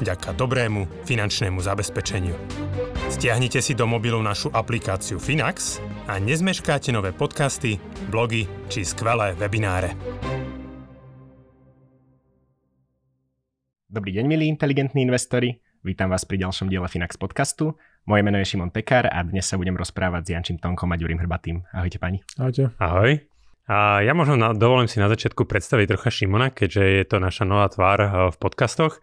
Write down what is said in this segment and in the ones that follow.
vďaka dobrému finančnému zabezpečeniu. Stiahnite si do mobilu našu aplikáciu Finax a nezmeškáte nové podcasty, blogy či skvelé webináre. Dobrý deň, milí inteligentní investori. Vítam vás pri ďalšom diele Finax podcastu. Moje meno je Šimon Pekar a dnes sa budem rozprávať s Jančím Tonkom a Ďurím Hrbatým. Ahojte pani. Ahojte. Ahoj. A ja možno na, dovolím si na začiatku predstaviť trocha Šimona, keďže je to naša nová tvár eh, v podcastoch.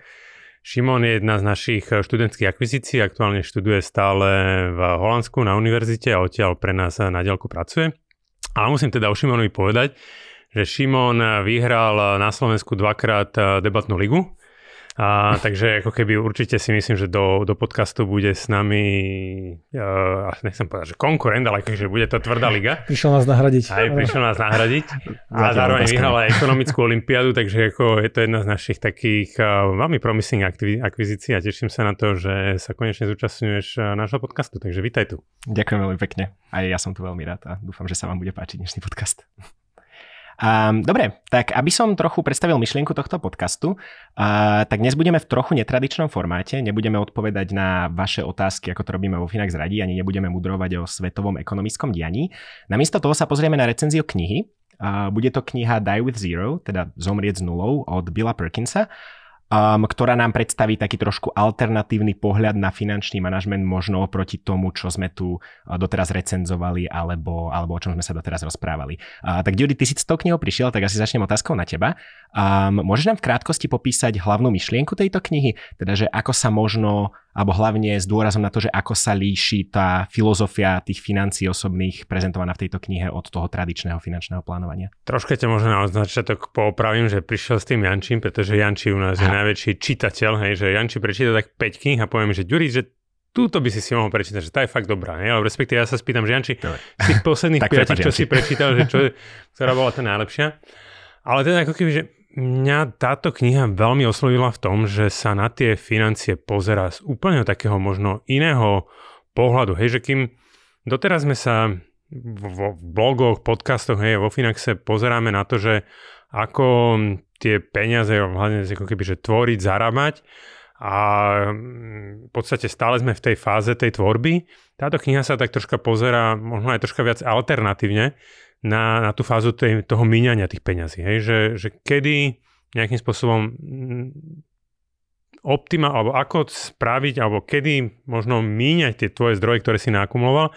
Šimon je jedna z našich eh, študentských akvizícií, aktuálne študuje stále v Holandsku na univerzite a odtiaľ pre nás eh, na diaľku pracuje. Ale musím teda o Šimonovi povedať, že Šimon vyhral na Slovensku dvakrát debatnú ligu a, takže ako keby určite si myslím, že do, do podcastu bude s nami, uh, nechcem povedať, že konkurent, ale keďže bude to tvrdá liga. Prišiel nás nahradiť. Aj prišiel nás nahradiť. A zároveň vyhral aj ekonomickú olimpiádu, takže ako je to jedna z našich takých uh, veľmi promising aktivi- akvizícií a teším sa na to, že sa konečne zúčastňuješ nášho podcastu, takže vítaj tu. Ďakujem veľmi pekne. Aj ja som tu veľmi rád a dúfam, že sa vám bude páčiť dnešný podcast. Um, dobre, tak aby som trochu predstavil myšlienku tohto podcastu, uh, tak dnes budeme v trochu netradičnom formáte, nebudeme odpovedať na vaše otázky, ako to robíme vo Finax Radi, ani nebudeme mudrovať o svetovom ekonomickom dianí. Namiesto toho sa pozrieme na recenziu knihy. Uh, bude to kniha Die with Zero, teda Zomrieť s nulou od Billa Perkinsa um, ktorá nám predstaví taký trošku alternatívny pohľad na finančný manažment možno oproti tomu, čo sme tu doteraz recenzovali alebo, alebo o čom sme sa doteraz rozprávali. Uh, tak Judy, ty si s tou knihou prišiel, tak asi začnem otázkou na teba. Um, môžeš nám v krátkosti popísať hlavnú myšlienku tejto knihy? Teda, že ako sa možno alebo hlavne s dôrazom na to, že ako sa líši tá filozofia tých financií osobných prezentovaná v tejto knihe od toho tradičného finančného plánovania. Troška ťa možno na začiatok poopravím, že prišiel s tým Jančím, pretože Janči u nás Aha. je najväčší čitateľ, hej, že Janči prečíta tak 5 kníh a poviem, že Ďuri, že túto by si si mohol prečítať, že tá je fakt dobrá. Hej? Ale respektíve ja sa spýtam, že Janči, z tých posledných piatich, čo si prečítal, že čo, ktorá bola tá najlepšia. Ale teda ako keby, že mňa táto kniha veľmi oslovila v tom, že sa na tie financie pozera z úplne takého možno iného pohľadu. Hej, že kým doteraz sme sa vo blogoch, podcastoch, hej, vo Finaxe pozeráme na to, že ako tie peniaze hlavne ako keby, že tvoriť, zarábať a mm, v podstate stále sme v tej fáze tej tvorby. Táto kniha sa tak troška pozera možno aj troška viac alternatívne na, na tú fázu tej, toho míňania tých peňazí. Hej? Že, že kedy nejakým spôsobom mm, optima, alebo ako spraviť, alebo kedy možno míňať tie tvoje zdroje, ktoré si nakumuloval,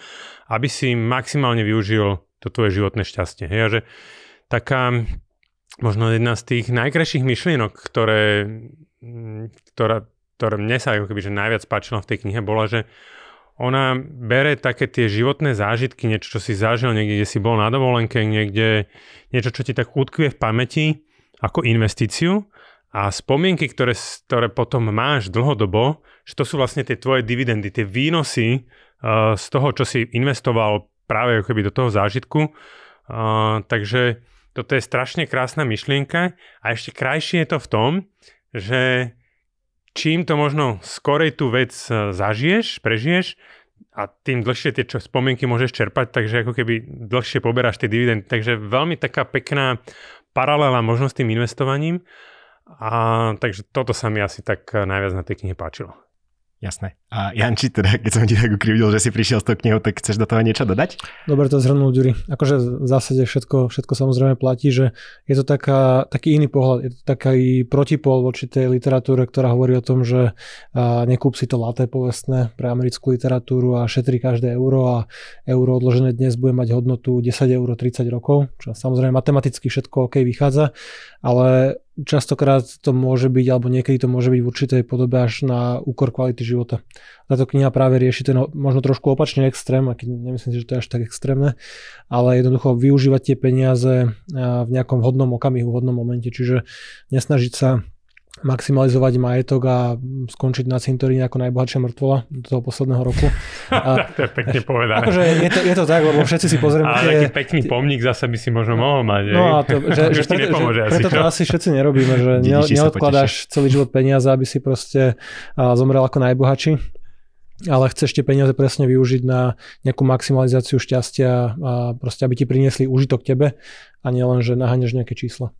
aby si maximálne využil to tvoje životné šťastie. Hej? A že taká možno jedna z tých najkrajších myšlienok, ktoré, mm, ktorá, ktoré mne sa ako keby, že najviac páčilo v tej knihe, bola, že ona bere také tie životné zážitky, niečo, čo si zažil niekde, kde si bol na dovolenke, niekde, niečo, čo ti tak utkvie v pamäti ako investíciu a spomienky, ktoré, ktoré potom máš dlhodobo, že to sú vlastne tie tvoje dividendy, tie výnosy uh, z toho, čo si investoval práve ako keby do toho zážitku. Uh, takže toto je strašne krásna myšlienka a ešte krajšie je to v tom, že čím to možno skorej tú vec e, zažiješ, prežiješ a tým dlhšie tie čo, spomienky môžeš čerpať, takže ako keby dlhšie poberáš tie dividendy. Takže veľmi taká pekná paralela možno s tým investovaním. A takže toto sa mi asi tak najviac na tej knihe páčilo. Jasné. A Janči, teda, keď som ti tak ukrivdil, že si prišiel s tou knihou, tak chceš do toho niečo dodať? Dobre to zhrnul, Ďuri. Akože v zásade všetko, všetko samozrejme platí, že je to taká, taký iný pohľad, je to taký protipol voči tej literatúre, ktorá hovorí o tom, že nekúp si to laté povestné pre americkú literatúru a šetri každé euro a euro odložené dnes bude mať hodnotu 10 eur 30 rokov, čo samozrejme matematicky všetko OK vychádza, ale častokrát to môže byť, alebo niekedy to môže byť v určitej podobe až na úkor kvality života. Táto kniha práve rieši ten možno trošku opačný extrém, aký nemyslím si, že to je až tak extrémne, ale jednoducho využívať tie peniaze v nejakom vhodnom okamihu, vhodnom momente, čiže nesnažiť sa maximalizovať majetok a skončiť na cintoríne ako najbohatšia mŕtvola do toho posledného roku. A, to je pekne povedané. Akože je to, je to tak, lebo všetci si pozrieme Ale tie, taký pekný pomník zase by si možno mohol mať. No a to, že, že, preto, že asi, preto to asi všetci nerobíme, že ne, neodkladáš celý život peniaze, aby si proste zomrel ako najbohatší ale chceš tie peniaze presne využiť na nejakú maximalizáciu šťastia a proste, aby ti priniesli užitok tebe a nielen, že naháňaš nejaké čísla.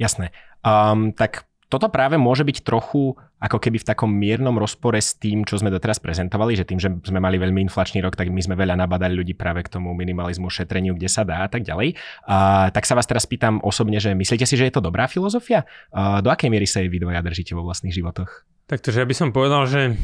Jasné. Um, tak toto práve môže byť trochu ako keby v takom miernom rozpore s tým, čo sme doteraz prezentovali, že tým, že sme mali veľmi inflačný rok, tak my sme veľa nabadali ľudí práve k tomu minimalizmu, šetreniu, kde sa dá a tak ďalej. A, tak sa vás teraz pýtam osobne, že myslíte si, že je to dobrá filozofia? A, do akej miery sa jej vy držíte vo vlastných životoch? Tak to, že ja by som povedal, že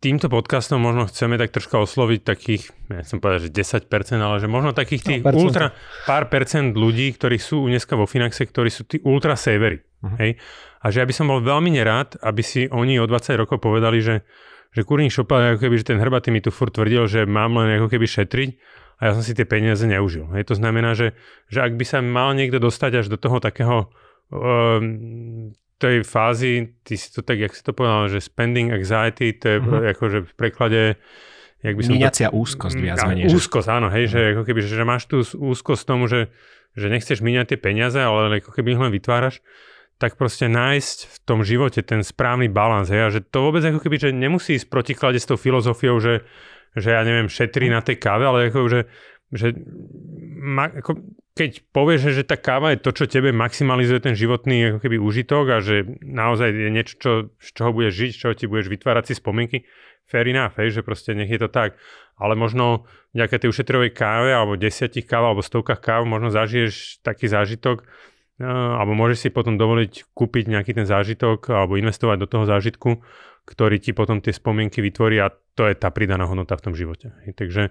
týmto podcastom možno chceme tak troška osloviť takých, ja som povedal, že 10%, ale že možno takých tých no, ultra, pár percent ľudí, ktorí sú dneska vo Finaxe, ktorí sú tí ultra savery. Uh-huh. Hej? A že ja by som bol veľmi nerád, aby si oni o 20 rokov povedali, že, že kurník šopa, ako keby, že ten hrbatý mi tu furt tvrdil, že mám len ako keby šetriť a ja som si tie peniaze neužil. Hej? To znamená, že, že ak by sa mal niekto dostať až do toho takého um, tej fázy, ty si to tak, jak si to povedal, že spending anxiety, to je mm-hmm. akože v preklade jak by som Míňacia to... úzkosť viac menej. Úzkosť, áno, hej, mm. že ako keby, že, máš tú úzkosť tomu, že, že nechceš míňať tie peniaze, ale ako keby ich len vytváraš, tak proste nájsť v tom živote ten správny balans, hej, a že to vôbec ako keby, že nemusí ísť protiklade s tou filozofiou, že, že ja neviem, šetrí na tej káve, ale ako, že, že ma, ako, keď povieš, že, tá káva je to, čo tebe maximalizuje ten životný ako keby užitok a že naozaj je niečo, čo, z čoho budeš žiť, čo ti budeš vytvárať si spomienky, fair enough, hej, že proste nech je to tak. Ale možno nejaké tej ušetrovej káve alebo desiatich káv alebo stovkách káv možno zažiješ taký zážitok, uh, alebo môžeš si potom dovoliť kúpiť nejaký ten zážitok alebo investovať do toho zážitku, ktorý ti potom tie spomienky vytvorí a to je tá pridaná hodnota v tom živote. Takže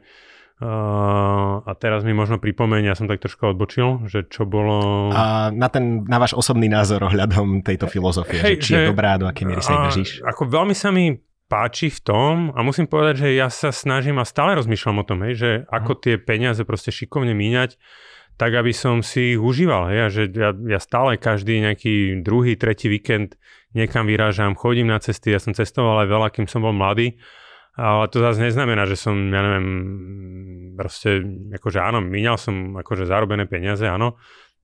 a teraz mi možno pripomeň, ja som tak troška odbočil, že čo bolo... A na, ten, na váš osobný názor ohľadom tejto filozofie, hey, že či že, je dobrá, do akej miery sa jej držíš? Ako veľmi sa mi páči v tom a musím povedať, že ja sa snažím a stále rozmýšľam o tom, hej, že ako uh-huh. tie peniaze proste šikovne míňať, tak aby som si ich užíval. Hej, a že ja, ja stále každý nejaký druhý, tretí víkend niekam vyrážam, chodím na cesty, ja som cestoval aj veľa, kým som bol mladý ale to zase neznamená, že som, ja neviem, proste, akože áno, míňal som akože zarobené peniaze, áno,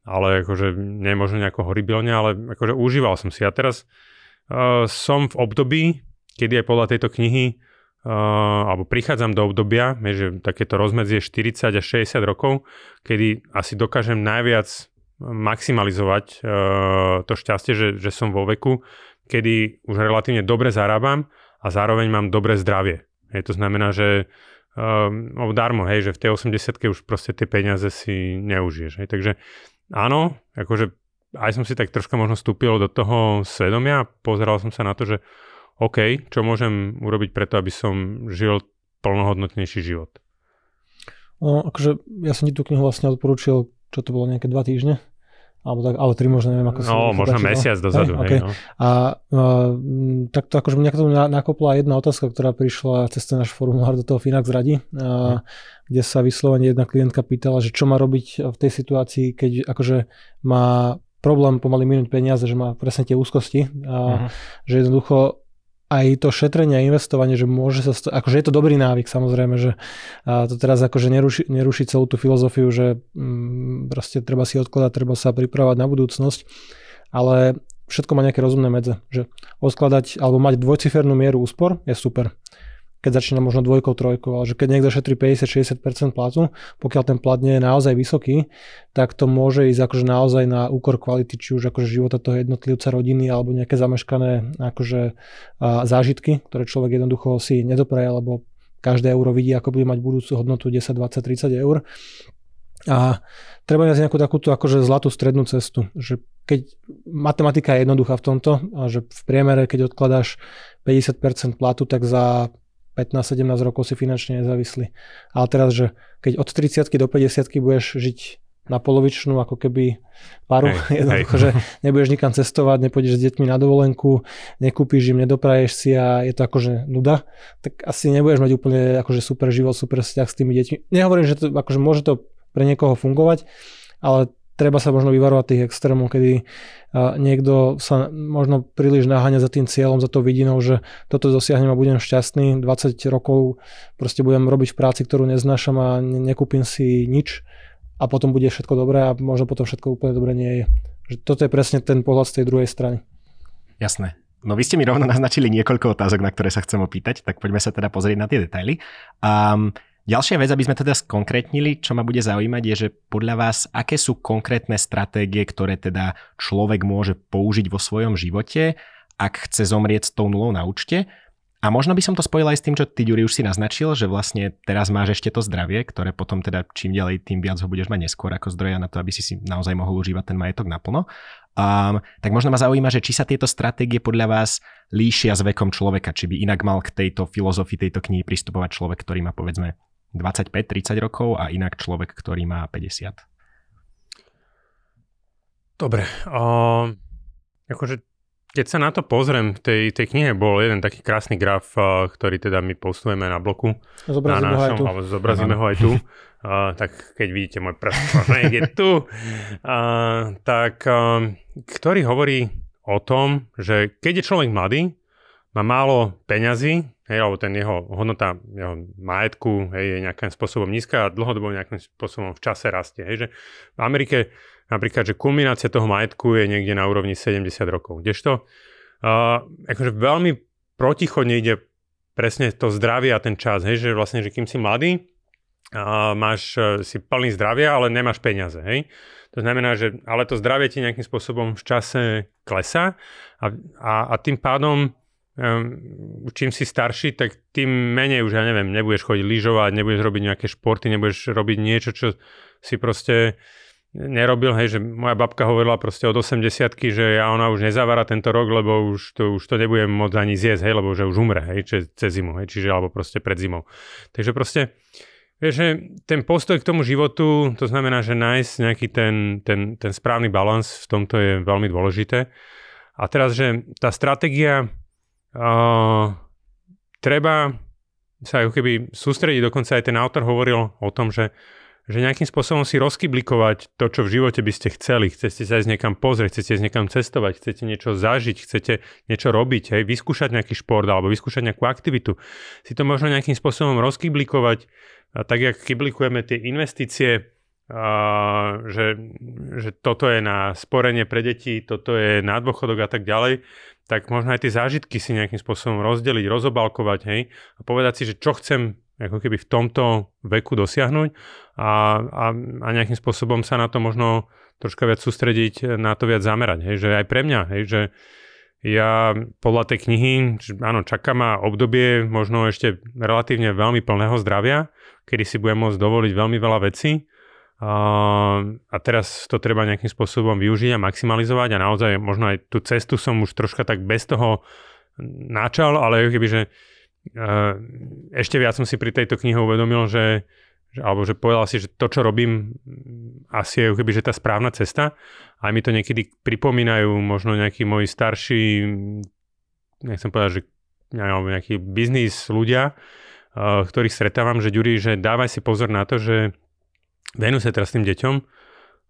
ale akože nie možno nejako horibilne, ale akože užíval som si. A teraz uh, som v období, kedy aj podľa tejto knihy uh, alebo prichádzam do obdobia, že takéto rozmedzie 40 až 60 rokov, kedy asi dokážem najviac maximalizovať uh, to šťastie, že, že som vo veku, kedy už relatívne dobre zarábam a zároveň mám dobré zdravie. Hej, to znamená, že um, darmo, hej, že v tej 80 už proste tie peniaze si neužiješ. Hej. Takže áno, akože aj som si tak troška možno vstúpil do toho svedomia, pozeral som sa na to, že OK, čo môžem urobiť preto, aby som žil plnohodnotnejší život. No, akože ja som ti tú knihu vlastne odporúčil, čo to bolo nejaké dva týždne alebo tak, ale tri možno, neviem, ako no, si... možno mesiac dozadu, hej, hej okay. no. A uh, tak to akože mňa k tomu nakopla jedna otázka, ktorá prišla cez ten náš formulár do toho Finax radi, uh, kde sa vyslovene jedna klientka pýtala, že čo má robiť v tej situácii, keď akože má problém pomaly minúť peniaze, že má presne tie úzkosti a uh-huh. že jednoducho aj to šetrenie a investovanie, že môže sa, sto- akože je to dobrý návyk samozrejme, že a to teraz akože neruší, neruší celú tú filozofiu, že mm, proste treba si odkladať, treba sa pripravať na budúcnosť, ale všetko má nejaké rozumné medze, že odkladať alebo mať dvojcifernú mieru úspor je super keď začína možno dvojkou, trojkou, ale že keď niekto šetrí 50-60% platu, pokiaľ ten plat nie je naozaj vysoký, tak to môže ísť akože naozaj na úkor kvality, či už akože života toho jednotlivca, rodiny, alebo nejaké zameškané akože zážitky, ktoré človek jednoducho si nedopraje, alebo každé euro vidí, ako bude mať budúcu hodnotu 10, 20, 30 eur. A treba nájsť nejakú takúto akože zlatú strednú cestu, že keď matematika je jednoduchá v tomto, a že v priemere, keď odkladáš 50% platu, tak za 15-17 rokov si finančne nezávislí. Ale teraz, že keď od 30 do 50 budeš žiť na polovičnú ako keby paru, hej, jednoducho, hej. že nebudeš nikam cestovať, nepôjdeš s deťmi na dovolenku, nekúpiš im, nedopraješ si a je to akože nuda, tak asi nebudeš mať úplne akože super život, super vzťah s tými deťmi. Nehovorím, že to, akože môže to pre niekoho fungovať, ale treba sa možno vyvarovať tých extrémov, kedy niekto sa možno príliš naháňa za tým cieľom, za to vidinou, že toto dosiahnem a budem šťastný, 20 rokov proste budem robiť práci, ktorú neznášam a nekúpim si nič a potom bude všetko dobré a možno potom všetko úplne dobre nie je. Že toto je presne ten pohľad z tej druhej strany. Jasné. No vy ste mi rovno naznačili niekoľko otázok, na ktoré sa chcem opýtať, tak poďme sa teda pozrieť na tie detaily. Um, Ďalšia vec, aby sme teda skonkrétnili, čo ma bude zaujímať, je, že podľa vás, aké sú konkrétne stratégie, ktoré teda človek môže použiť vo svojom živote, ak chce zomrieť s tou nulou na účte. A možno by som to spojil aj s tým, čo ty, Ďuri, už si naznačil, že vlastne teraz máš ešte to zdravie, ktoré potom teda čím ďalej, tým viac ho budeš mať neskôr ako zdroja na to, aby si si naozaj mohol užívať ten majetok naplno. Um, tak možno ma zaujíma, že či sa tieto stratégie podľa vás líšia s vekom človeka, či by inak mal k tejto filozofii tejto knihy pristupovať človek, ktorý má povedzme 25-30 rokov a inak človek, ktorý má 50. Dobre. Uh, akože, keď sa na to pozriem, v tej, tej knihe bol jeden taký krásny graf, uh, ktorý teda my postujeme na bloku. Zobrazíme na našom, ho aj tu. Alebo zobrazíme ho aj tu. Uh, tak keď vidíte môj prst, je tu. Uh, tak, uh, ktorý hovorí o tom, že keď je človek mladý, má málo peňazí, hej, alebo ten jeho hodnota jeho majetku hej, je nejakým spôsobom nízka a dlhodobo nejakým spôsobom v čase rastie. Hej, že v Amerike napríklad, že kulminácia toho majetku je niekde na úrovni 70 rokov. Kdežto uh, akože veľmi protichodne ide presne to zdravie a ten čas, hej, že vlastne, že kým si mladý, a máš uh, si plný zdravia, ale nemáš peniaze, hej. To znamená, že ale to zdravie ti nejakým spôsobom v čase klesá a, a, a tým pádom um, čím si starší, tak tým menej už, ja neviem, nebudeš chodiť lyžovať, nebudeš robiť nejaké športy, nebudeš robiť niečo, čo si proste nerobil, hej, že moja babka hovorila proste od 80 že ja ona už nezavára tento rok, lebo už to, už to nebudem môcť ani zjesť, hej, lebo že už umre, hej, či, cez zimu, hej, čiže alebo proste pred zimou. Takže proste, vieš, že ten postoj k tomu životu, to znamená, že nájsť nejaký ten, ten, ten správny balans v tomto je veľmi dôležité. A teraz, že tá stratégia treba sa ako keby sústrediť, dokonca aj ten autor hovoril o tom, že, že nejakým spôsobom si rozkyblikovať to, čo v živote by ste chceli. Chcete sa ísť niekam pozrieť, chcete ísť niekam cestovať, chcete niečo zažiť, chcete niečo robiť, hej, vyskúšať nejaký šport alebo vyskúšať nejakú aktivitu. Si to možno nejakým spôsobom rozkyblikovať, tak jak kyblikujeme tie investície, Uh, že, že toto je na sporenie pre deti, toto je na dôchodok a tak ďalej, tak možno aj tie zážitky si nejakým spôsobom rozdeliť, rozobalkovať, hej, a povedať si, že čo chcem ako keby v tomto veku dosiahnuť a, a, a nejakým spôsobom sa na to možno troška viac sústrediť, na to viac zamerať, hej, že aj pre mňa, hej, že ja podľa tej knihy, áno, čaká ma obdobie možno ešte relatívne veľmi plného zdravia, kedy si budem môcť dovoliť veľmi veľa vecí, a teraz to treba nejakým spôsobom využiť a maximalizovať a naozaj možno aj tú cestu som už troška tak bez toho načal, ale keby, že ešte viac som si pri tejto knihe uvedomil, že, že alebo že povedal si, že to, čo robím, asi je keby, že tá správna cesta. Aj mi to niekedy pripomínajú možno nejakí moji starší, nechcem povedať, že nejaký biznis ľudia, ktorých stretávam, že Ďuri, že dávaj si pozor na to, že venuj sa teraz tým deťom,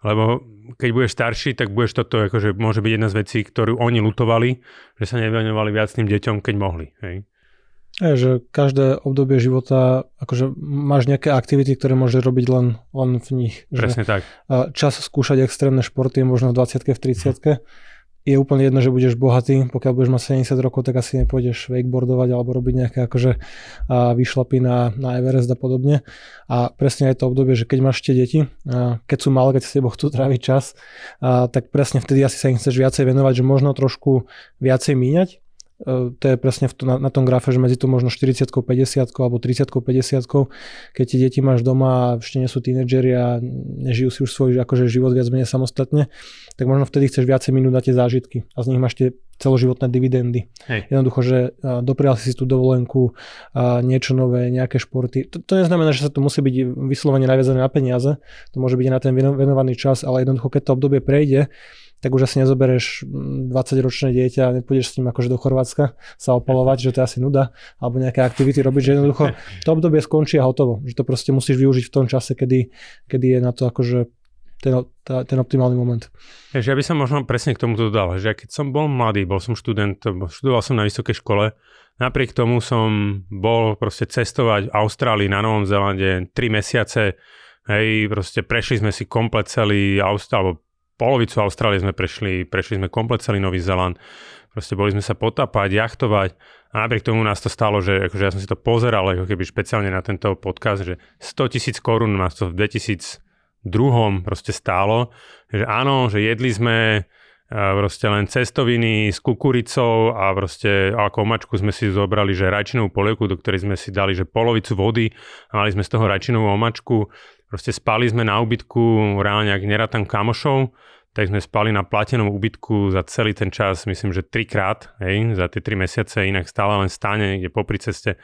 lebo keď budeš starší, tak budeš toto, akože môže byť jedna z vecí, ktorú oni lutovali, že sa nevenovali viac tým deťom, keď mohli. Hej. Je, že každé obdobie života, akože máš nejaké aktivity, ktoré môžeš robiť len, len v nich. Presne že tak. Čas skúšať extrémne športy je možno v 20 v 30 je úplne jedno, že budeš bohatý, pokiaľ budeš mať 70 rokov, tak asi nepôjdeš wakeboardovať alebo robiť nejaké akože vyšlapy na, na Everest a podobne. A presne aj to obdobie, že keď máš tie deti, keď sú malé, keď s tebou chcú tráviť čas, tak presne vtedy asi sa im chceš viacej venovať, že možno trošku viacej míňať, to je presne v na, na tom grafe, že medzi to možno 40 50 alebo 30 50 keď tie deti máš doma a ešte nie sú tínedžeri a nežijú si už svoj akože život viac menej samostatne, tak možno vtedy chceš viacej minúť na tie zážitky a z nich máš tie celoživotné dividendy. Hej. Jednoducho, že doprial si tú dovolenku, niečo nové, nejaké športy. To, to neznamená, že sa to musí byť vyslovene naviazané na peniaze, to môže byť aj na ten venovaný čas, ale jednoducho, keď to obdobie prejde, tak už asi nezoberieš 20-ročné mm, dieťa a nepôjdeš s ním akože do Chorvátska sa opalovať, že to je asi nuda, alebo nejaké aktivity robiť, že jednoducho to obdobie skončí a hotovo. Že to proste musíš využiť v tom čase, kedy, kedy je na to akože ten, ten optimálny moment. Takže ja by som možno presne k tomu dodal, že keď som bol mladý, bol som študent, študoval som na vysokej škole, napriek tomu som bol proste cestovať v Austrálii, na Novom Zelande 3 mesiace, hej, proste prešli sme si komplet celý Austrál, polovicu Austrálie sme prešli, prešli sme komplet celý Nový Zeland, proste boli sme sa potapať, jachtovať a napriek tomu nás to stalo, že akože ja som si to pozeral ako keby špeciálne na tento podcast, že 100 tisíc korún nás to v 2002 proste stálo. Že áno, že jedli sme proste len cestoviny s kukuricou a proste ako omačku sme si zobrali, že rajčinovú polievku, do ktorej sme si dali, že polovicu vody a mali sme z toho rajčinovú omačku. Proste spali sme na ubytku, reálne ak nerátam kamošov, tak sme spali na platenom ubytku za celý ten čas, myslím, že trikrát, hej, za tie tri mesiace, inak stále len stáne niekde popri ceste.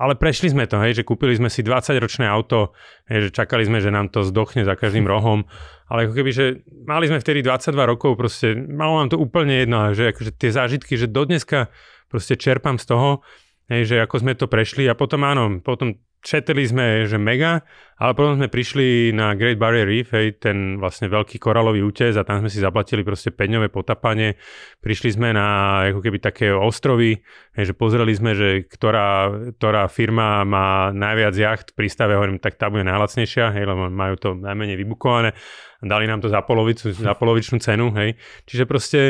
Ale prešli sme to, hej, že kúpili sme si 20-ročné auto, hej, že čakali sme, že nám to zdochne za každým rohom, ale ako keby, že mali sme vtedy 22 rokov, proste malo nám to úplne jedno, že akože tie zážitky, že dodneska proste čerpám z toho, hej, že ako sme to prešli a potom áno, potom šetrili sme, že mega, ale potom sme prišli na Great Barrier Reef, hej, ten vlastne veľký koralový útes a tam sme si zaplatili proste 5 potapanie. Prišli sme na ako keby také ostrovy, hej, že pozreli sme, že ktorá, ktorá firma má najviac jacht v prístave, hovorím, tak tá bude najlacnejšia, hej, lebo majú to najmenej vybukované. Dali nám to za, polovicu, za polovičnú cenu, hej. Čiže proste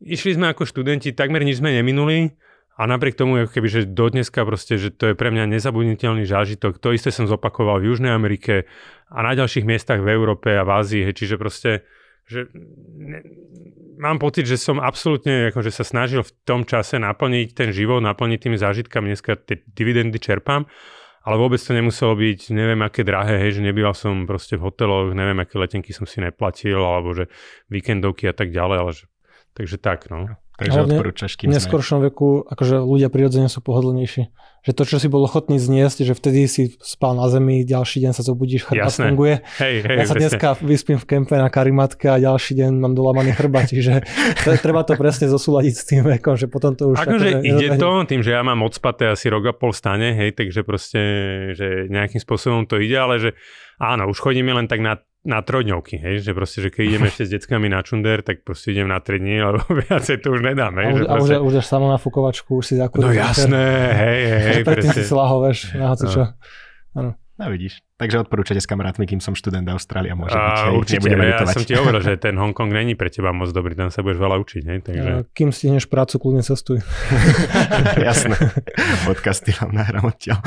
išli sme ako študenti, takmer nič sme neminuli, a napriek tomu, keby, že do dneska proste, že to je pre mňa nezabudniteľný zážitok. To isté som zopakoval v Južnej Amerike a na ďalších miestach v Európe a v Ázii. Hej. Čiže proste, že ne, mám pocit, že som absolútne akože sa snažil v tom čase naplniť ten život, naplniť tými zážitkami. Dneska tie dividendy čerpám, ale vôbec to nemuselo byť neviem aké drahé, hej, že nebýval som proste v hoteloch, neviem aké letenky som si neplatil, alebo že víkendovky a tak ďalej, ale že, takže tak, no. Takže Hlavne odporúčaš, kým V neskôršom veku akože ľudia prirodzene sú pohodlnejší. Že to, čo si bol ochotný zniesť, že vtedy si spal na zemi, ďalší deň sa zobudíš, chrbát funguje. Hej, hej, ja sa dneska vyspím v kempe na karimatke a ďalší deň mám dolamaný chrbát, čiže to, treba to presne zosúľadiť s tým vekom, že potom to už... Akože ide to, tým, že ja mám odspaté asi rok a pol stane, hej, takže proste, že nejakým spôsobom to ide, ale že áno, už chodíme len tak na na trojdňovky, hej, že proste, že keď ideme ešte s deckami na čunder, tak proste idem na 3 dní, lebo viacej to už nedám, hej. A, už, že proste... a už, už samo na fukovačku, už si zakúril. No jasné, hej, hej, Predtým si slahol, vieš, na no. čo. Áno. No vidíš. Takže odporúčate s kamarátmi, kým som študent Austrália, môže byť. A, určite, ja som ti hovoril, že ten Hongkong není pre teba moc dobrý, tam sa budeš veľa učiť. Hej? Takže... A, kým stihneš prácu, kľudne cestuj. Jasné. Podcasty vám nahrám odtiaľ.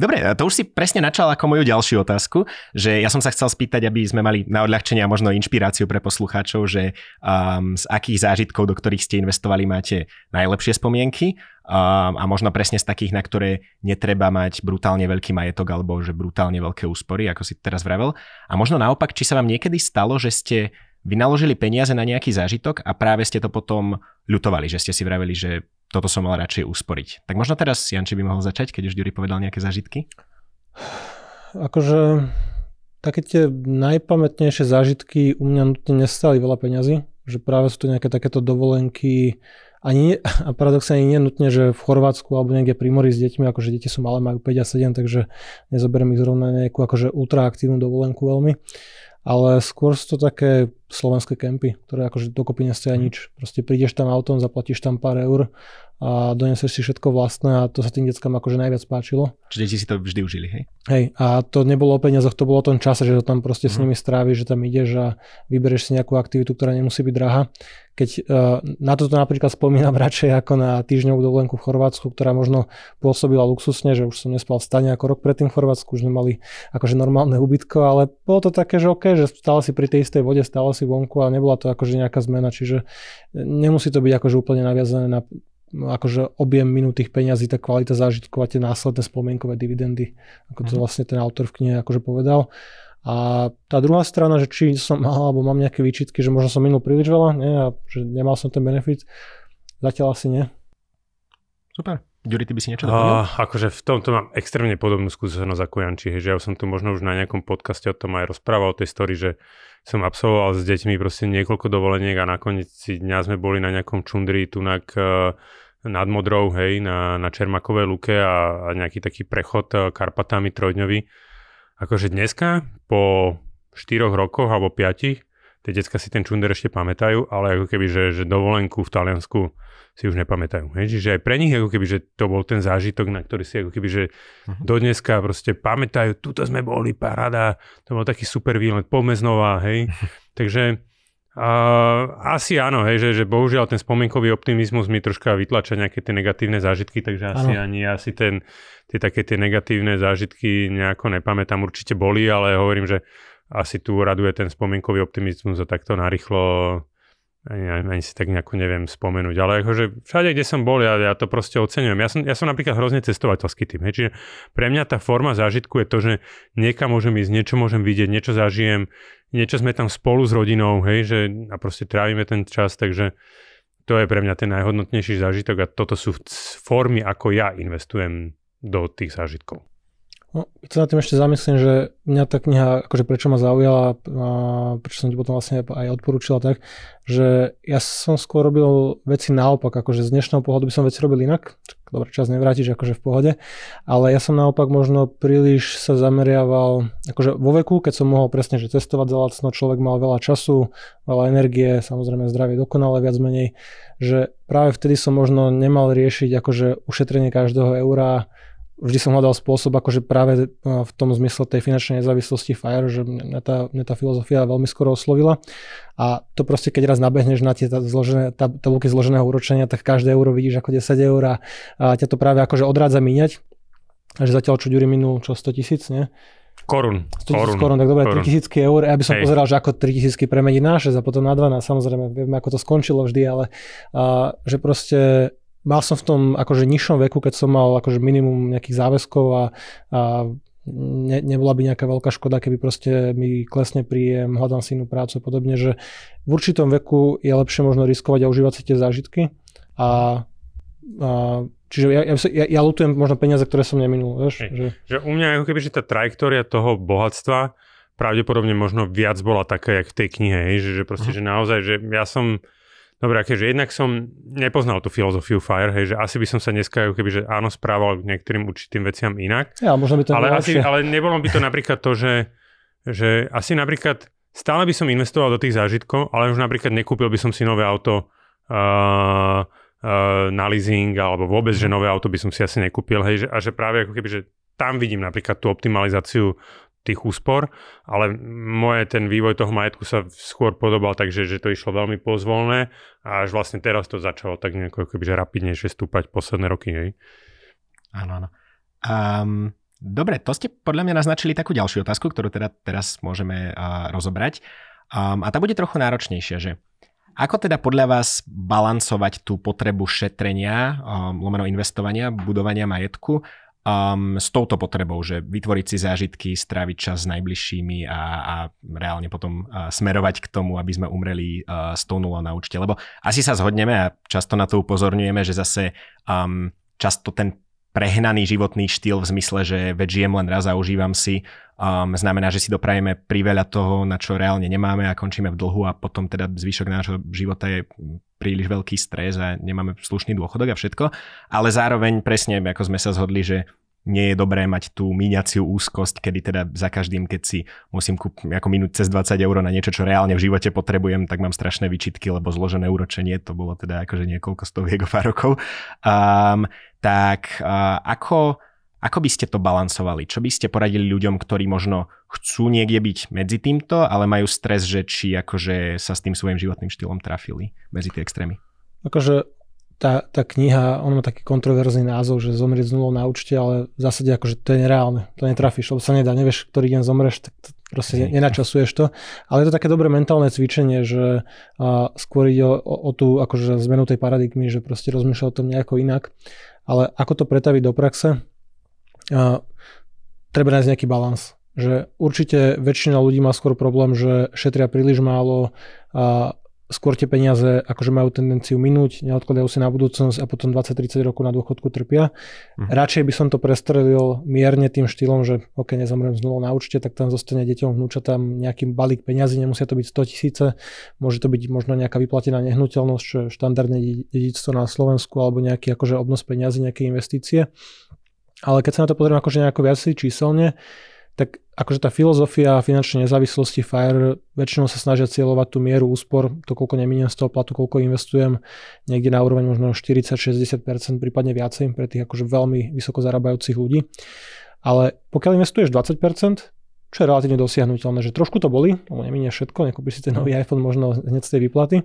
Dobre, to už si presne načal ako moju ďalšiu otázku, že ja som sa chcel spýtať, aby sme mali na odľahčenie a možno inšpiráciu pre poslucháčov, že um, z akých zážitkov, do ktorých ste investovali, máte najlepšie spomienky a možno presne z takých, na ktoré netreba mať brutálne veľký majetok alebo že brutálne veľké úspory, ako si teraz vravel. A možno naopak, či sa vám niekedy stalo, že ste vynaložili peniaze na nejaký zážitok a práve ste to potom ľutovali, že ste si vraveli, že toto som mal radšej usporiť. Tak možno teraz Janči by mohol začať, keď už Ďuri povedal nejaké zážitky? Akože také tie najpamätnejšie zážitky u mňa nutne nestali veľa peňazí, že práve sú to nejaké takéto dovolenky, ani, a paradoxne ani nie nutne, že v Chorvátsku alebo niekde pri mori s deťmi, akože deti sú malé, majú 5 a 7, takže nezoberiem ich zrovna nejakú akože ultraaktívnu dovolenku veľmi ale skôr sú to také slovenské kempy, ktoré akože dokopy nestoja nič. Proste prídeš tam autom, zaplatíš tam pár eur a doneseš si všetko vlastné a to sa tým deckám akože najviac páčilo. Čiže deti si to vždy užili, hej? Hej, a to nebolo o peniazoch, to bolo o tom čase, že to tam proste mm. s mhm. nimi stráviš, že tam ideš a vyberieš si nejakú aktivitu, ktorá nemusí byť drahá. Keď uh, na toto napríklad spomínam radšej ako na týždňovú dovolenku v Chorvátsku, ktorá možno pôsobila luxusne, že už som nespal v stane ako rok predtým v Chorvátsku, už sme mali akože normálne ubytko, ale bolo to také, že OK, že stále si pri tej istej vode, stále si vonku a nebola to akože nejaká zmena, čiže nemusí to byť akože úplne naviazané na akože objem minutých peňazí, tá kvalita zážitkov a tie následné spomienkové dividendy, ako to mhm. vlastne ten autor v knihe akože povedal. A tá druhá strana, že či som mal alebo mám nejaké výčitky, že možno som minul príliš veľa, nie, a že nemal som ten benefit, zatiaľ asi nie. Super. Ďuri, ty by si niečo doplnil? Uh, akože v tomto mám extrémne podobnú skúsenosť ako Janči, že ja som tu možno už na nejakom podcaste o tom aj rozprával, o tej story, že som absolvoval s deťmi proste niekoľko dovoleniek a nakoniec dňa sme boli na nejakom čundri tunak uh, nad Modrou, hej, na, na Čermakovej luke a, a nejaký taký prechod uh, Karpatami trojdňový. Akože dneska po 4 rokoch alebo 5, tie decka si ten čunder ešte pamätajú, ale ako keby, že, že dovolenku v Taliansku si už nepamätajú. Hej? Čiže aj pre nich ako keby, že to bol ten zážitok, na ktorý si ako keby, že uh-huh. do dneska proste pamätajú, tuto sme boli, paráda, to bol taký super výlet, poďme znova, hej. Takže Uh, asi áno, hej, že, že bohužiaľ ten spomienkový optimizmus mi troška vytlača nejaké tie negatívne zážitky, takže asi ano. ani asi ten, tie také tie negatívne zážitky nejako nepamätám, určite boli, ale hovorím, že asi tu raduje ten spomienkový optimizmus a takto narýchlo ani, ani si tak nejako neviem spomenúť, ale akože všade, kde som bol, ja, ja to proste oceňujem. Ja som, ja som napríklad hrozne cestovateľský tým, hej, čiže pre mňa tá forma zážitku je to, že niekam môžem ísť, niečo môžem vidieť, niečo zažijem, niečo sme tam spolu s rodinou, hej, že a proste trávime ten čas, takže to je pre mňa ten najhodnotnejší zážitok a toto sú formy, ako ja investujem do tých zážitkov. No, keď sa na tým ešte zamyslím, že mňa tá kniha, akože prečo ma zaujala a prečo som ti potom vlastne aj odporúčila tak, že ja som skôr robil veci naopak, akože z dnešného pohľadu by som veci robil inak, dobre, čas nevrátiš, akože v pohode, ale ja som naopak možno príliš sa zameriaval, akože vo veku, keď som mohol presne, že cestovať za lacno, človek mal veľa času, veľa energie, samozrejme zdravie dokonale viac menej, že práve vtedy som možno nemal riešiť akože ušetrenie každého eura, vždy som hľadal spôsob, akože práve v tom zmysle tej finančnej nezávislosti FIRE, že mňa tá, mňa tá filozofia veľmi skoro oslovila. A to proste, keď raz nabehneš na tie zložené, tabulky zloženého úročenia, tak každé euro vidíš ako 10 eur a, a ťa to práve akože odrádza míňať. Že zatiaľ čo Ďuri minul, čo 100 tisíc, nie? Korun. 100 tisíc korun, tak dobre, 3000 eur. Ja by som Hej. pozeral, že ako 3000 premeniť na 6 a potom na 12. Samozrejme, vieme, ako to skončilo vždy, ale a, že proste mal som v tom akože nižšom veku, keď som mal akože minimum nejakých záväzkov a, a ne, nebola by nejaká veľká škoda, keby proste mi klesne príjem, hľadám si inú prácu a podobne, že v určitom veku je lepšie možno riskovať a užívať si tie zážitky a, a Čiže ja, ja, ja, ja lutujem možno peniaze, ktoré som neminul. Vieš, že... že u mňa ako keby, že tá trajektória toho bohatstva pravdepodobne možno viac bola taká, jak v tej knihe, hej, že, že proste, uh-huh. že naozaj, že ja som Dobre, akéže jednak som nepoznal tú filozofiu FIRE, hej, že asi by som sa dneska, keby, že áno, správal k niektorým určitým veciam inak. Ja, možno by to ale, asi, ale nebolo by to napríklad to, že, že asi napríklad stále by som investoval do tých zážitkov, ale už napríklad nekúpil by som si nové auto uh, uh, na leasing, alebo vôbec, že nové auto by som si asi nekúpil, hej, že, a že práve ako keby, že tam vidím napríklad tú optimalizáciu tých úspor, ale moje ten vývoj toho majetku sa skôr podobal tak, že, že to išlo veľmi pozvolné a až vlastne teraz to začalo tak nejako kebyže rapidnejšie stúpať posledné roky. Hej. Áno, áno. Um, dobre, to ste podľa mňa naznačili takú ďalšiu otázku, ktorú teda teraz môžeme uh, rozobrať. Um, a tá bude trochu náročnejšia, že ako teda podľa vás balancovať tú potrebu šetrenia, um, lomeno investovania, budovania majetku um, s touto potrebou, že vytvoriť si zážitky, stráviť čas s najbližšími a, a reálne potom uh, smerovať k tomu, aby sme umreli uh, s tou nulou na účte. Lebo asi sa zhodneme a často na to upozorňujeme, že zase um, často ten prehnaný životný štýl v zmysle, že veď žijem len raz a užívam si, um, znamená, že si doprajeme priveľa toho, na čo reálne nemáme a končíme v dlhu a potom teda zvyšok nášho života je príliš veľký stres a nemáme slušný dôchodok a všetko. Ale zároveň presne, ako sme sa zhodli, že nie je dobré mať tú míňaciu úzkosť, kedy teda za každým, keď si musím kúp, ako minúť cez 20 eur na niečo, čo reálne v živote potrebujem, tak mám strašné vyčitky, lebo zložené úročenie, to bolo teda akože niekoľko stoviek rokov. Um, tak uh, ako, ako by ste to balancovali? Čo by ste poradili ľuďom, ktorí možno chcú niekde byť medzi týmto, ale majú stres, že či akože sa s tým svojim životným štýlom trafili medzi tie extrémy? Akože tá, tá kniha, on má taký kontroverzný názov, že zomrieť z nulou na účte, ale v zásade akože to je nereálne, to netrafíš, lebo sa nedá, nevieš, ktorý deň zomreš, tak to proste ne, nenačasuješ to. Ale je to také dobré mentálne cvičenie, že a, skôr ide o, o, tú akože zmenu tej paradigmy, že proste rozmýšľa o tom nejako inak. Ale ako to pretaviť do praxe, treba nájsť nejaký balans. Že určite väčšina ľudí má skôr problém, že šetria príliš málo a skôr tie peniaze akože majú tendenciu minúť, neodkladajú si na budúcnosť a potom 20-30 rokov na dôchodku trpia. Mhm. Radšej by som to prestrelil mierne tým štýlom, že ok, nezomrem z nulou na účte, tak tam zostane deťom tam nejaký balík peňazí, nemusia to byť 100 tisíce, môže to byť možno nejaká vyplatená nehnuteľnosť, čo je štandardné dedictvo na Slovensku, alebo nejaký akože obnos peňazí, nejaké investície. Ale keď sa na to pozriem akože nejako viac číselne, tak akože tá filozofia finančnej nezávislosti FIRE väčšinou sa snažia cieľovať tú mieru úspor, to koľko neminiem z toho platu, koľko investujem, niekde na úroveň možno 40-60%, prípadne viacej pre tých akože veľmi vysoko zarábajúcich ľudí. Ale pokiaľ investuješ 20%, čo je relatívne dosiahnutelné, že trošku to boli, lebo neminie všetko, nekúpiš si ten nový iPhone možno hneď z tej výplaty,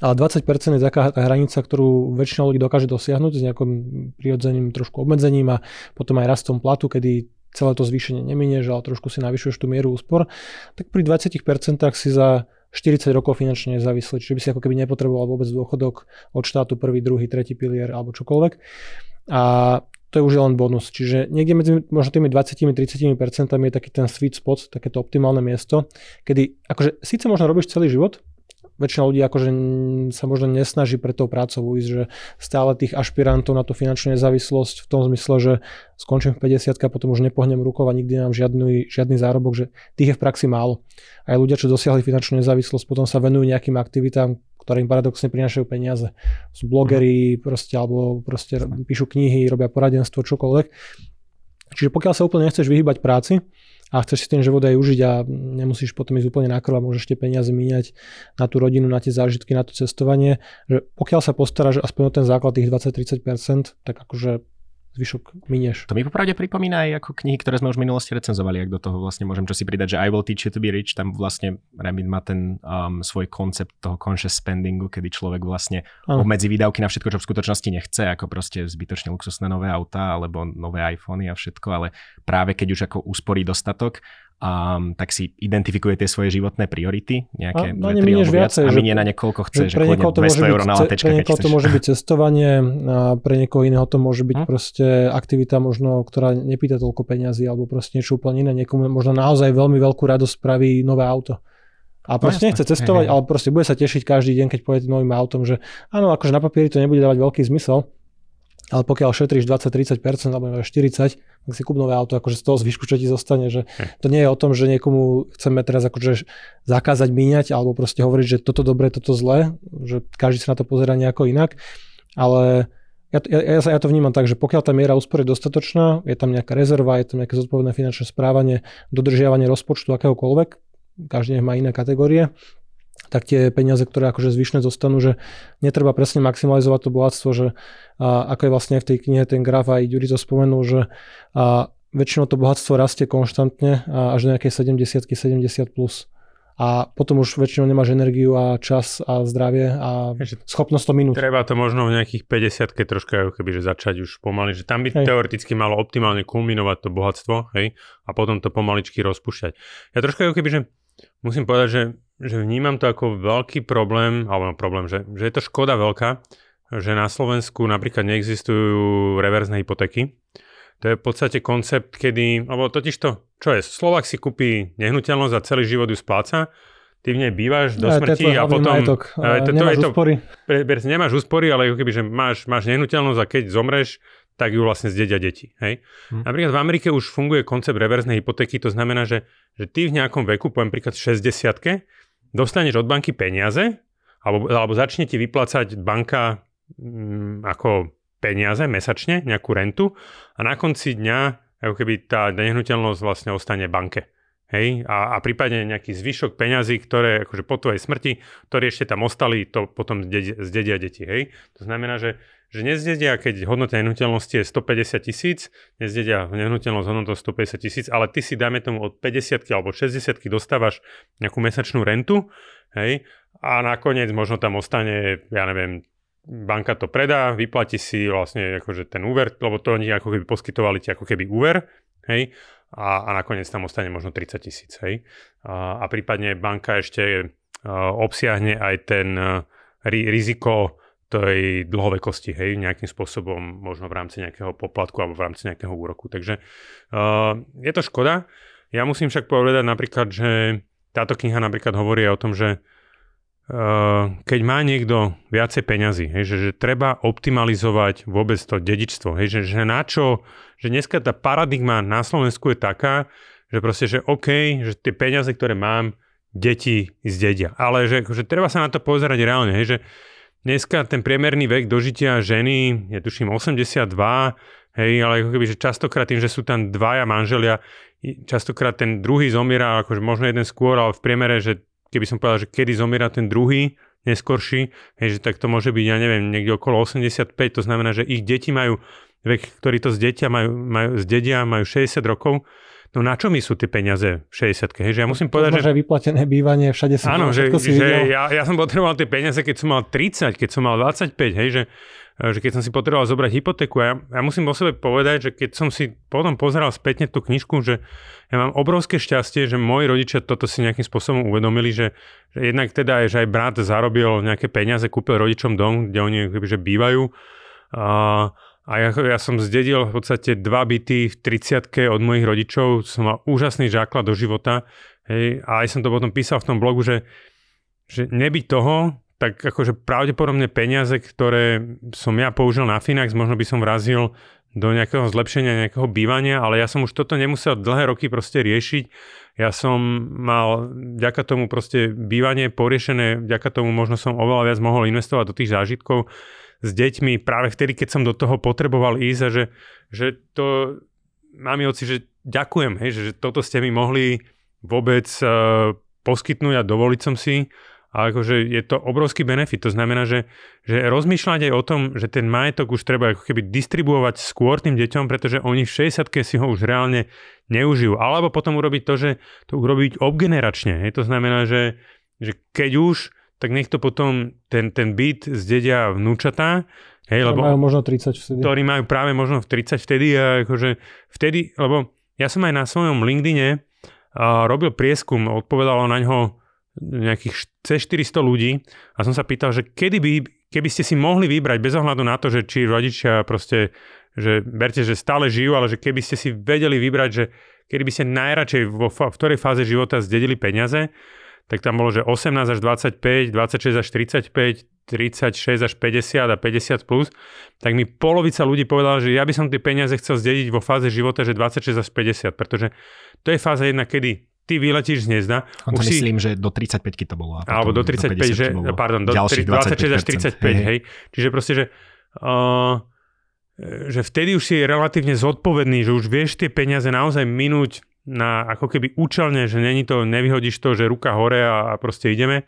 ale 20% je taká hranica, ktorú väčšina ľudí dokáže dosiahnuť s nejakým prirodzeným trošku obmedzením a potom aj rastom platu, kedy celé to zvýšenie neminieš, ale trošku si navyšuješ tú mieru úspor, tak pri 20% si za 40 rokov finančne nezávislý, čiže by si ako keby nepotreboval vôbec dôchodok od štátu prvý, druhý, tretí pilier alebo čokoľvek. A to je už len bonus. Čiže niekde medzi možno tými 20-30% je taký ten sweet spot, takéto optimálne miesto, kedy akože síce možno robíš celý život, väčšina ľudí akože sa možno nesnaží pre tou prácou ísť, že stále tých ašpirantov na tú finančnú nezávislosť v tom zmysle, že skončím v 50 a potom už nepohnem rukou a nikdy nemám žiadny, žiadny zárobok, že tých je v praxi málo. Aj ľudia, čo dosiahli finančnú nezávislosť, potom sa venujú nejakým aktivitám, ktoré im paradoxne prinášajú peniaze. Sú blogeri, proste, alebo proste píšu knihy, robia poradenstvo, čokoľvek. Čiže pokiaľ sa úplne nechceš vyhýbať práci, a chceš si ten život aj užiť a nemusíš potom ísť úplne na krv a môžeš tie peniaze míňať na tú rodinu, na tie zážitky, na to cestovanie, že pokiaľ sa postaráš aspoň o ten základ tých 20-30%, tak akože zvyšok minieš. To mi popravde pripomína aj ako knihy, ktoré sme už v minulosti recenzovali, ak do toho vlastne môžem čo si pridať, že I will teach you to be rich, tam vlastne Remit má ten um, svoj koncept toho conscious spendingu, kedy človek vlastne ano. obmedzi výdavky na všetko, čo v skutočnosti nechce, ako proste zbytočne luxusné nové auta alebo nové iPhony a všetko, ale práve keď už ako úsporí dostatok, um, tak si identifikuje tie svoje životné priority, nejaké a, dve, tri alebo viac viacej, a minie na niekoľko chce, že, že pre 200 eur na letečka, Pre niekoho to môže byť cestovanie, a pre niekoho iného to môže byť hm? proste aktivita možno, ktorá nepýta toľko peňazí, alebo proste niečo úplne iné. Niekomu možno naozaj veľmi veľkú radosť spraví nové auto. A no proste no, nechce cestovať, hej, hej. ale proste bude sa tešiť každý deň, keď pojete novým autom, že áno, akože na papieri to nebude dávať veľký zmysel, ale pokiaľ šetríš 20-30% alebo 40%, tak si kúp nové auto, akože z toho zvyšku, čo ti zostane, že to nie je o tom, že niekomu chceme teraz akože zakázať míňať alebo proste hovoriť, že toto dobre, toto zlé, že každý sa na to pozera nejako inak, ale ja, ja, ja, ja to vnímam tak, že pokiaľ tá miera úspory je dostatočná, je tam nejaká rezerva, je tam nejaké zodpovedné finančné správanie, dodržiavanie rozpočtu akéhokoľvek, každý nech má iné kategórie, tak tie peniaze, ktoré akože zvyšné zostanú, že netreba presne maximalizovať to bohatstvo, že a, ako je vlastne v tej knihe ten graf aj Juri to spomenul, že a, väčšinou to bohatstvo rastie konštantne a až do nejakej 70 70 plus a potom už väčšinou nemáš energiu a čas a zdravie a schopnosť to minúť. Treba to možno v nejakých 50 keď troška keby, že začať už pomaly, že tam by hej. teoreticky malo optimálne kulminovať to bohatstvo, hej, a potom to pomaličky rozpúšťať. Ja troška keby, že musím povedať, že že vnímam to ako veľký problém, alebo problém, že, že je to škoda veľká, že na Slovensku napríklad neexistujú reverzné hypotéky. To je v podstate koncept, kedy, alebo totiž to, čo je, Slovak si kúpi nehnuteľnosť a celý život ju spláca, ty v nej bývaš do smrti a potom... Majetok. to, nemáš to, úspory. Pre, pre, nemáš úspory, ale keby, že máš, máš nehnuteľnosť a keď zomreš, tak ju vlastne zdedia deti. Hej? Hm. Napríklad v Amerike už funguje koncept reverznej hypotéky, to znamená, že, že ty v nejakom veku, poviem príklad 60 dostaneš od banky peniaze, alebo, alebo začne ti vyplácať banka mm, ako peniaze mesačne, nejakú rentu a na konci dňa ako keby tá nehnuteľnosť vlastne ostane banke. Hej? A, a prípadne nejaký zvyšok peňazí, ktoré akože po tvojej smrti, ktoré ešte tam ostali, to potom zdedia, deti. Hej? To znamená, že že nezdedia, keď hodnota nehnuteľnosti je 150 tisíc, nezdedia nehnuteľnosť hodnotou 150 tisíc, ale ty si, dajme tomu, od 50 alebo 60 dostávaš nejakú mesačnú rentu, hej, a nakoniec možno tam ostane, ja neviem, banka to predá, vyplatí si vlastne akože ten úver, lebo to oni ako keby poskytovali ti ako keby úver, hej, a, a nakoniec tam ostane možno 30 tisíc. A, a prípadne banka ešte uh, obsiahne aj ten uh, riziko tej dlhovekosti, hej, nejakým spôsobom, možno v rámci nejakého poplatku alebo v rámci nejakého úroku. Takže uh, je to škoda. Ja musím však povedať napríklad, že táto kniha napríklad hovorí o tom, že keď má niekto viacej peňazí, hej, že, že treba optimalizovať vôbec to dedičstvo, hej, že, že na čo, že dneska tá paradigma na Slovensku je taká, že proste, že OK, že tie peniaze, ktoré mám, deti zdedia. Ale že, že treba sa na to pozerať reálne, hej, že dneska ten priemerný vek dožitia ženy je tuším 82, hej, ale ako keby, že častokrát tým, že sú tam dvaja manželia, častokrát ten druhý zomiera, akože možno jeden skôr, ale v priemere, že keby som povedal, že kedy zomiera ten druhý, neskorší, hej, že tak to môže byť, ja neviem, niekde okolo 85, to znamená, že ich deti majú vek, ktorí to zdetia, majú, majú, zdedia, majú 60 rokov, no na čo mi sú tie peniaze v 60 Hej, že ja musím povedať, že... vyplatené bývanie, všade si Áno, že, si že ja, ja, som potreboval tie peniaze, keď som mal 30, keď som mal 25, hej, že, že keď som si potreboval zobrať hypotéku. Ja, ja musím o sebe povedať, že keď som si potom pozeral spätne tú knižku, že ja mám obrovské šťastie, že moji rodičia toto si nejakým spôsobom uvedomili, že, že jednak teda je, že aj brat zarobil nejaké peniaze, kúpil rodičom dom, kde oni že bývajú. A, a ja, ja som zdedil v podstate dva byty v 30 od mojich rodičov, som mal úžasný základ do života. Hej, a aj som to potom písal v tom blogu, že, že nebyť toho, tak akože pravdepodobne peniaze, ktoré som ja použil na Finax, možno by som vrazil do nejakého zlepšenia nejakého bývania, ale ja som už toto nemusel dlhé roky proste riešiť. Ja som mal vďaka tomu proste bývanie poriešené, vďaka tomu možno som oveľa viac mohol investovať do tých zážitkov s deťmi práve vtedy, keď som do toho potreboval ísť a že, že to mám oci, že ďakujem, hej, že, že toto ste mi mohli vôbec uh, poskytnúť a dovoliť som si. A akože je to obrovský benefit. To znamená, že, že rozmýšľať aj o tom, že ten majetok už treba ako keby distribuovať skôr tým deťom, pretože oni v 60 si ho už reálne neužijú. Alebo potom urobiť to, že to urobiť obgeneračne. Hej. To znamená, že, že keď už tak nech to potom ten, ten byt zdedia vnúčatá, hej, lebo... majú možno 30 vtedy. Ktorí majú práve možno v 30 vtedy a akože vtedy, lebo ja som aj na svojom LinkedIne a robil prieskum, odpovedalo na ňo nejakých cez 400 ľudí a som sa pýtal, že kedy by, keby ste si mohli vybrať bez ohľadu na to, že či rodičia proste, že berte, že stále žijú, ale že keby ste si vedeli vybrať, že kedy by ste najradšej vo, v ktorej fáze života zdedili peniaze, tak tam bolo, že 18 až 25, 26 až 35, 36 až 50 a 50 plus, tak mi polovica ľudí povedala, že ja by som tie peniaze chcel zdediť vo fáze života, že 26 až 50, pretože to je fáza jedna, kedy ty vyletíš z hniezda. On to myslím, že do 35 to bolo. Alebo do 35, do že, pardon, do 26 až 35, hej. hej. Čiže proste, že uh, že vtedy už si relatívne zodpovedný, že už vieš tie peniaze naozaj minúť na ako keby účelne, že není to, nevyhodíš to, že ruka hore a, a proste ideme,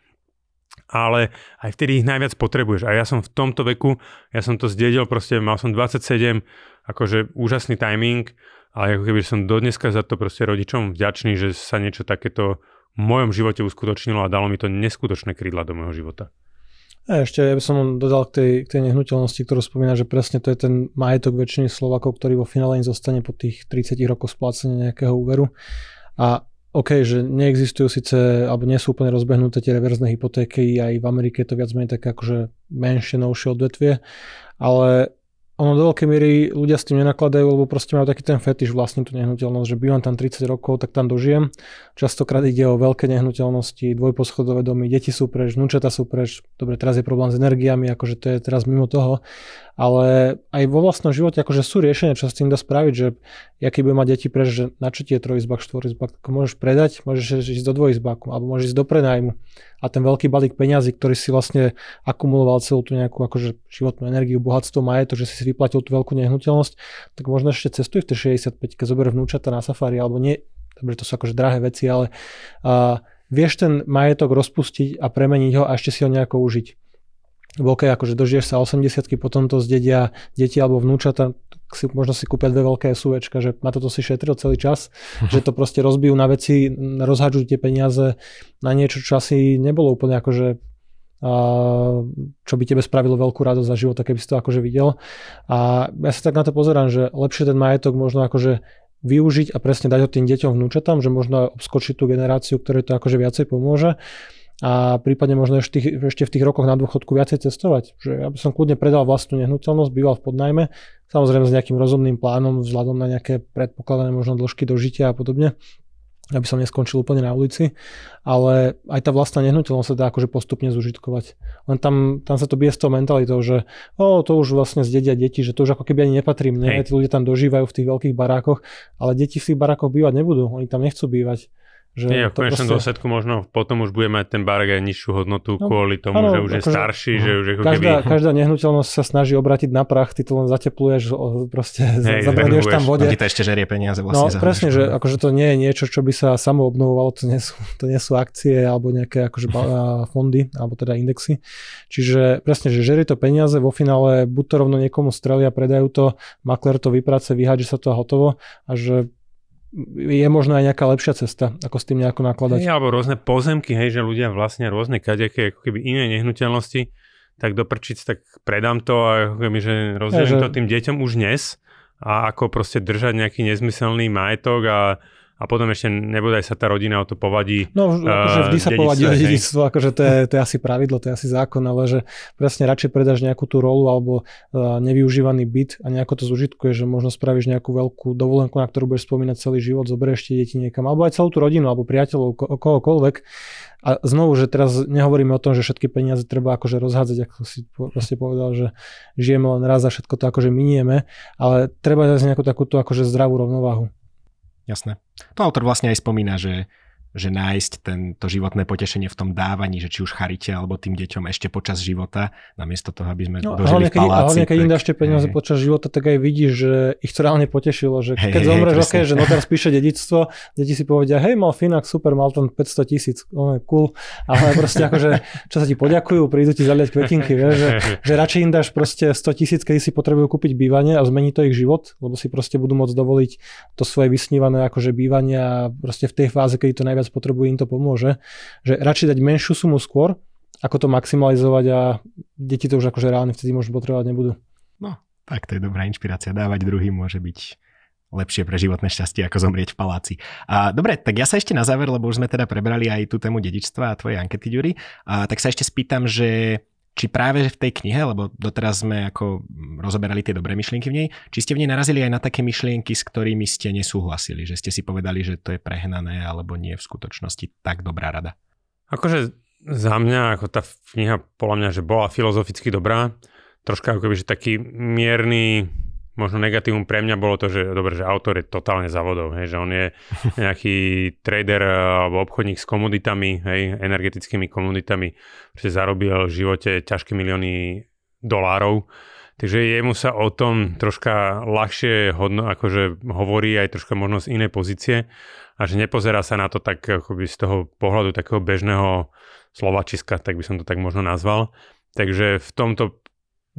ale aj vtedy ich najviac potrebuješ. A ja som v tomto veku, ja som to zdedil, proste mal som 27, akože úžasný timing, ale ako keby som dodneska za to proste rodičom vďačný, že sa niečo takéto v mojom živote uskutočnilo a dalo mi to neskutočné krídla do môjho života. A ešte ja by som dodal k tej, k tej nehnuteľnosti, ktorú spomína, že presne to je ten majetok väčšiny Slovakov, ktorý vo finále im zostane po tých 30 rokoch splácenia nejakého úveru. A OK, že neexistujú síce, alebo nie sú úplne rozbehnuté tie reverzné hypotéky, aj v Amerike je to viac menej také akože menšie, novšie odvetvie, ale ono do veľkej miery ľudia s tým nenakladajú, lebo proste majú taký ten fetiš vlastní tú nehnuteľnosť, že bývam tam 30 rokov, tak tam dožijem. Častokrát ide o veľké nehnuteľnosti, dvojposchodové domy, deti sú preč, vnúčata sú preč. Dobre, teraz je problém s energiami, akože to je teraz mimo toho ale aj vo vlastnom živote akože sú riešenia, čo s tým dá spraviť, že ja keď budem mať deti preč, že na čo ti trojizbak, štvorizbak, tak môžeš predať, môžeš ísť do dvojizbaku, alebo môžeš ísť do prenajmu. A ten veľký balík peňazí, ktorý si vlastne akumuloval celú tú nejakú akože životnú energiu, bohatstvo, to, že si vyplatil tú veľkú nehnuteľnosť, tak možno ešte cestuj v tej 65 keď zober vnúčata na safari, alebo nie, dobre, to sú akože drahé veci, ale uh, vieš ten majetok rozpustiť a premeniť ho a ešte si ho nejako užiť veľké, akože dožiješ sa 80 potom to zdedia deti alebo vnúčata, si, možno si kúpia dve veľké SUVčka, že na toto si šetril celý čas, uh-huh. že to proste rozbijú na veci, rozhádžu tie peniaze na niečo, čo asi nebolo úplne akože a čo by tebe spravilo veľkú radosť za života, keby si to akože videl. A ja sa tak na to pozerám, že lepšie ten majetok možno akože využiť a presne dať ho tým deťom vnúčatám, že možno obskočiť tú generáciu, ktoré to akože viacej pomôže a prípadne možno ešte, tých, ešte v tých rokoch na dôchodku viacej cestovať. Že ja by som kľudne predal vlastnú nehnuteľnosť, býval v podnajme, samozrejme s nejakým rozumným plánom, vzhľadom na nejaké predpokladané možno dĺžky dožitia a podobne aby som neskončil úplne na ulici, ale aj tá vlastná nehnuteľnosť sa dá akože postupne zužitkovať. Len tam, tam sa to bije s tou mentalitou, že o, to už vlastne zdedia deti, že to už ako keby ani nepatrí mne, tí ľudia tam dožívajú v tých veľkých barákoch, ale deti v tých barákoch bývať nebudú, oni tam nechcú bývať Že Nie, v konečnom proste... dôsledku možno potom už bude mať ten barek aj nižšiu hodnotu no, kvôli tomu, ano, že už je akože, starší, že už ako každá, keby... Každá nehnuteľnosť sa snaží obratiť na prach, ty to len zatepluješ, proste hey, zabranuješ tam vode. Ti to ešte žerie peniaze vlastne. No presne, že akože to nie je niečo, čo by sa samo obnovovalo, to nie sú, to nie sú akcie alebo nejaké akože fondy, alebo teda indexy. Čiže presne, že žerie to peniaze, vo finále buď to rovno niekomu strelia, predajú to, makler to vyprace, vyhádže sa to a hotovo a že je možno aj nejaká lepšia cesta, ako s tým nejako nakladať. Hej, alebo rôzne pozemky, hej, že ľudia vlastne rôzne kadejaké, ako keby iné nehnuteľnosti, tak doprčiť, tak predám to a ako keby, že rozdelím ja, že... to tým deťom už dnes a ako proste držať nejaký nezmyselný majetok a a potom ešte nebodaj sa tá rodina o to povadí. No, akože vždy sa povadí o dedictvo, akože to je, to je asi pravidlo, to je asi zákon, ale že presne radšej predáš nejakú tú rolu alebo uh, nevyužívaný byt a nejako to zužitkuje, že možno spravíš nejakú veľkú dovolenku, na ktorú budeš spomínať celý život, zoberieš tie deti niekam, alebo aj celú tú rodinu, alebo priateľov, ko- kohokoľvek. A znovu, že teraz nehovoríme o tom, že všetky peniaze treba akože rozhádzať, ako si proste povedal, že žijeme len raz a všetko to akože minieme, ale treba zase nejakú takúto akože zdravú rovnováhu. Jasné. To autor vlastne aj spomína, že že nájsť tento životné potešenie v tom dávaní, že či už charite alebo tým deťom ešte počas života, namiesto toho, aby sme no, dožili hlavne, v paláci. Hlavne, keď im dáš tie peniaze počas života, tak aj vidíš, že ich to reálne potešilo, že hey, keď hey, zomreš, okay, že notar spíše dedictvo, deti si povedia, hej, mal Finak, super, mal tam 500 tisíc, oh, cool, ale proste akože, čo sa ti poďakujú, prídu ti zaliať kvetinky, vieš, že, že radšej im dáš proste 100 tisíc, keď si potrebujú kúpiť bývanie a zmení to ich život, lebo si proste budú môcť dovoliť to svoje vysnívané akože bývanie a proste v tej fáze, keď to najviac potrebujú, im to pomôže, že radšej dať menšiu sumu skôr, ako to maximalizovať a deti to už akože reálne vtedy možno potrebovať nebudú. No, tak to je dobrá inšpirácia. Dávať druhým môže byť lepšie pre životné šťastie, ako zomrieť v paláci. A, dobre, tak ja sa ešte na záver, lebo už sme teda prebrali aj tú tému dedičstva a tvoje ankety, Ďuri, a, tak sa ešte spýtam, že či práve v tej knihe, lebo doteraz sme ako rozoberali tie dobré myšlienky v nej, či ste v nej narazili aj na také myšlienky, s ktorými ste nesúhlasili, že ste si povedali, že to je prehnané alebo nie v skutočnosti tak dobrá rada? Akože za mňa, ako tá kniha, podľa mňa, že bola filozoficky dobrá, troška ako keby, že taký mierny možno negatívum pre mňa bolo to, že dobre, že autor je totálne závodov, hej, že on je nejaký trader eh, alebo obchodník s komoditami, hej, energetickými komoditami, že zarobil v živote ťažké milióny dolárov, takže jemu sa o tom troška ľahšie hodno, akože hovorí aj troška možno z inej pozície. A že nepozerá sa na to tak akoby z toho pohľadu takého bežného slovačiska, tak by som to tak možno nazval. Takže v tomto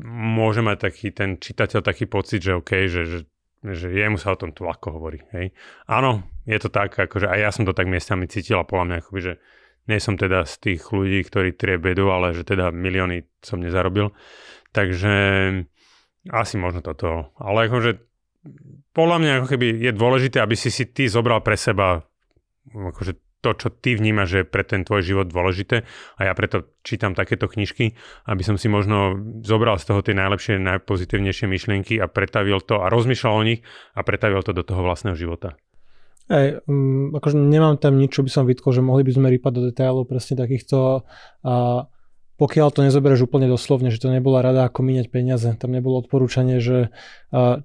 môže mať taký ten čitateľ taký pocit, že OK, že, že, že jemu sa o tom tu ľahko hovorí. Hej. Áno, je to tak, akože aj ja som to tak miestami cítil a podľa mňa akoby, že nie som teda z tých ľudí, ktorí trie bedu, ale že teda milióny som nezarobil. Takže asi možno toto. Ale akože podľa mňa ako keby je dôležité, aby si si ty zobral pre seba akože to, čo ty vnímaš, že je pre ten tvoj život dôležité a ja preto čítam takéto knižky, aby som si možno zobral z toho tie najlepšie, najpozitívnejšie myšlienky a pretavil to a rozmýšľal o nich a pretavil to do toho vlastného života. Ej, um, akože nemám tam nič, čo by som vytkol, že mohli by sme rýpať do detailov presne takýchto uh, pokiaľ to nezoberieš úplne doslovne, že to nebola rada, ako míňať peniaze. Tam nebolo odporúčanie, že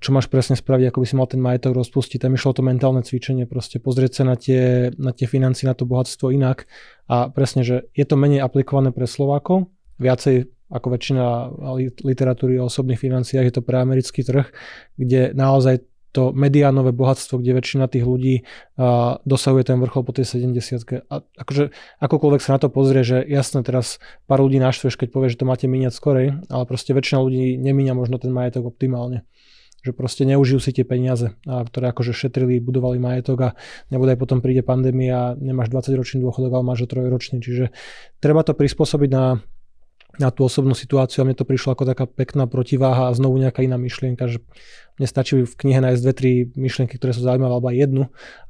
čo máš presne spraviť, ako by si mal ten majetok rozpustiť. Tam išlo to mentálne cvičenie, proste pozrieť sa na tie, na tie financie, na to bohatstvo inak. A presne, že je to menej aplikované pre Slovákov, viacej ako väčšina literatúry o osobných financiách, je to pre americký trh, kde naozaj to mediánové bohatstvo, kde väčšina tých ľudí uh, dosahuje ten vrchol po tej 70 A akože akokoľvek sa na to pozrie, že jasne teraz pár ľudí naštveš, keď povie, že to máte míňať skorej, ale proste väčšina ľudí nemíňa možno ten majetok optimálne. Že proste neužijú si tie peniaze, a, ktoré akože šetrili, budovali majetok a nebude aj potom príde pandémia a nemáš 20 ročný dôchodok, ale máš 3 ročný, čiže treba to prispôsobiť na na tú osobnú situáciu a mne to prišlo ako taká pekná protiváha a znovu nejaká iná myšlienka, že mne stačí v knihe nájsť dve, tri myšlienky, ktoré sú zaujímavé, alebo aj jednu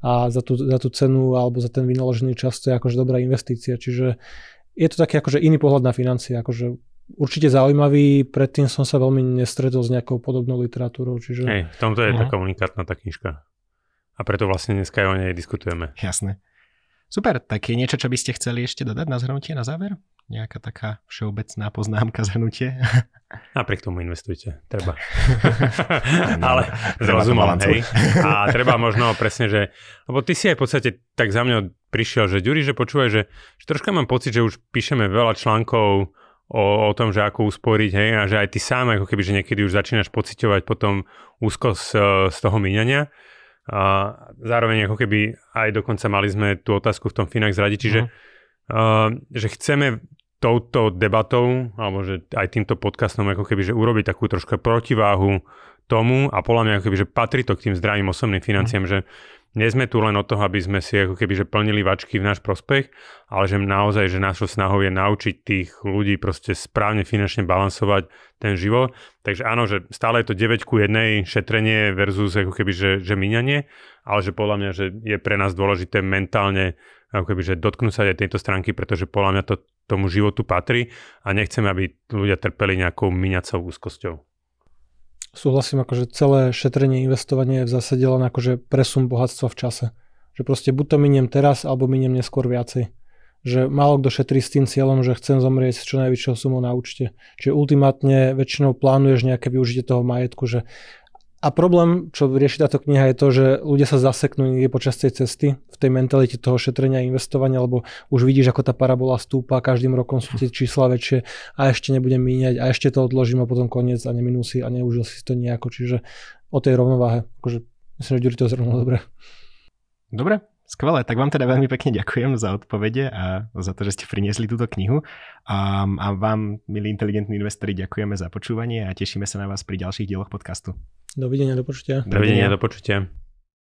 a za tú, za tú cenu alebo za ten vynaložený čas to je akože dobrá investícia. Čiže je to taký akože iný pohľad na financie, akože určite zaujímavý, predtým som sa veľmi nestretol s nejakou podobnou literatúrou. Čiže... Hej, v tomto je uh-huh. taká unikátna tá knižka. A preto vlastne dneska aj o nej diskutujeme. Jasné. Super, tak je niečo, čo by ste chceli ešte dodať na zhrnutie, na záver? Nejaká taká všeobecná poznámka, zhrnutie? Napriek tomu investujte, treba. Ale s rozumom, hej. A treba možno presne, že, lebo ty si aj v podstate tak za mňa prišiel, že Ďuri, že počúvaj, že, že troška mám pocit, že už píšeme veľa článkov o, o tom, že ako usporiť, hej, a že aj ty sám, ako keby, že niekedy už začínaš pociťovať potom úzko z, z toho míňania. A zároveň ako keby aj dokonca mali sme tú otázku v tom Finax radi, čiže uh-huh. uh, že chceme touto debatou, alebo že aj týmto podcastom ako keby, že urobiť takú trošku protiváhu tomu a podľa mňa ako keby, že patrí to k tým zdravým osobným financiám, mm. že nie sme tu len o toho, aby sme si ako keby, že plnili vačky v náš prospech, ale že naozaj, že našou snahou je naučiť tých ľudí proste správne finančne balansovať ten život. Takže áno, že stále je to 9 ku 1 šetrenie versus ako keby, že, že míňanie, ale že podľa mňa, že je pre nás dôležité mentálne ako keby, že dotknúť sa aj tejto stránky, pretože podľa mňa to tomu životu patrí a nechceme, aby ľudia trpeli nejakou míňacou úzkosťou súhlasím, akože celé šetrenie, investovanie je v zásade len akože presun bohatstva v čase. Že proste buď to miniem teraz, alebo miniem neskôr viacej. Že málo kto šetrí s tým cieľom, že chcem zomrieť s čo najvyššou sumou na účte. Čiže ultimátne väčšinou plánuješ nejaké využitie toho majetku, že a problém, čo rieši táto kniha, je to, že ľudia sa zaseknú niekde počas tej cesty v tej mentalite toho šetrenia a investovania, lebo už vidíš, ako tá parabola stúpa, každým rokom sú tie čísla väčšie a ešte nebudem míňať a ešte to odložím a potom koniec a neminú si a neužil si to nejako. Čiže o tej rovnováhe, akože myslím, že Ďuri to zrovna dobre. Dobre, Skvelé, tak vám teda veľmi pekne ďakujem za odpovede a za to, že ste priniesli túto knihu. A, a vám, milí inteligentní investori, ďakujeme za počúvanie a tešíme sa na vás pri ďalších dieloch podcastu. Dovidenia, do počutia. Dovidenia, do počutia.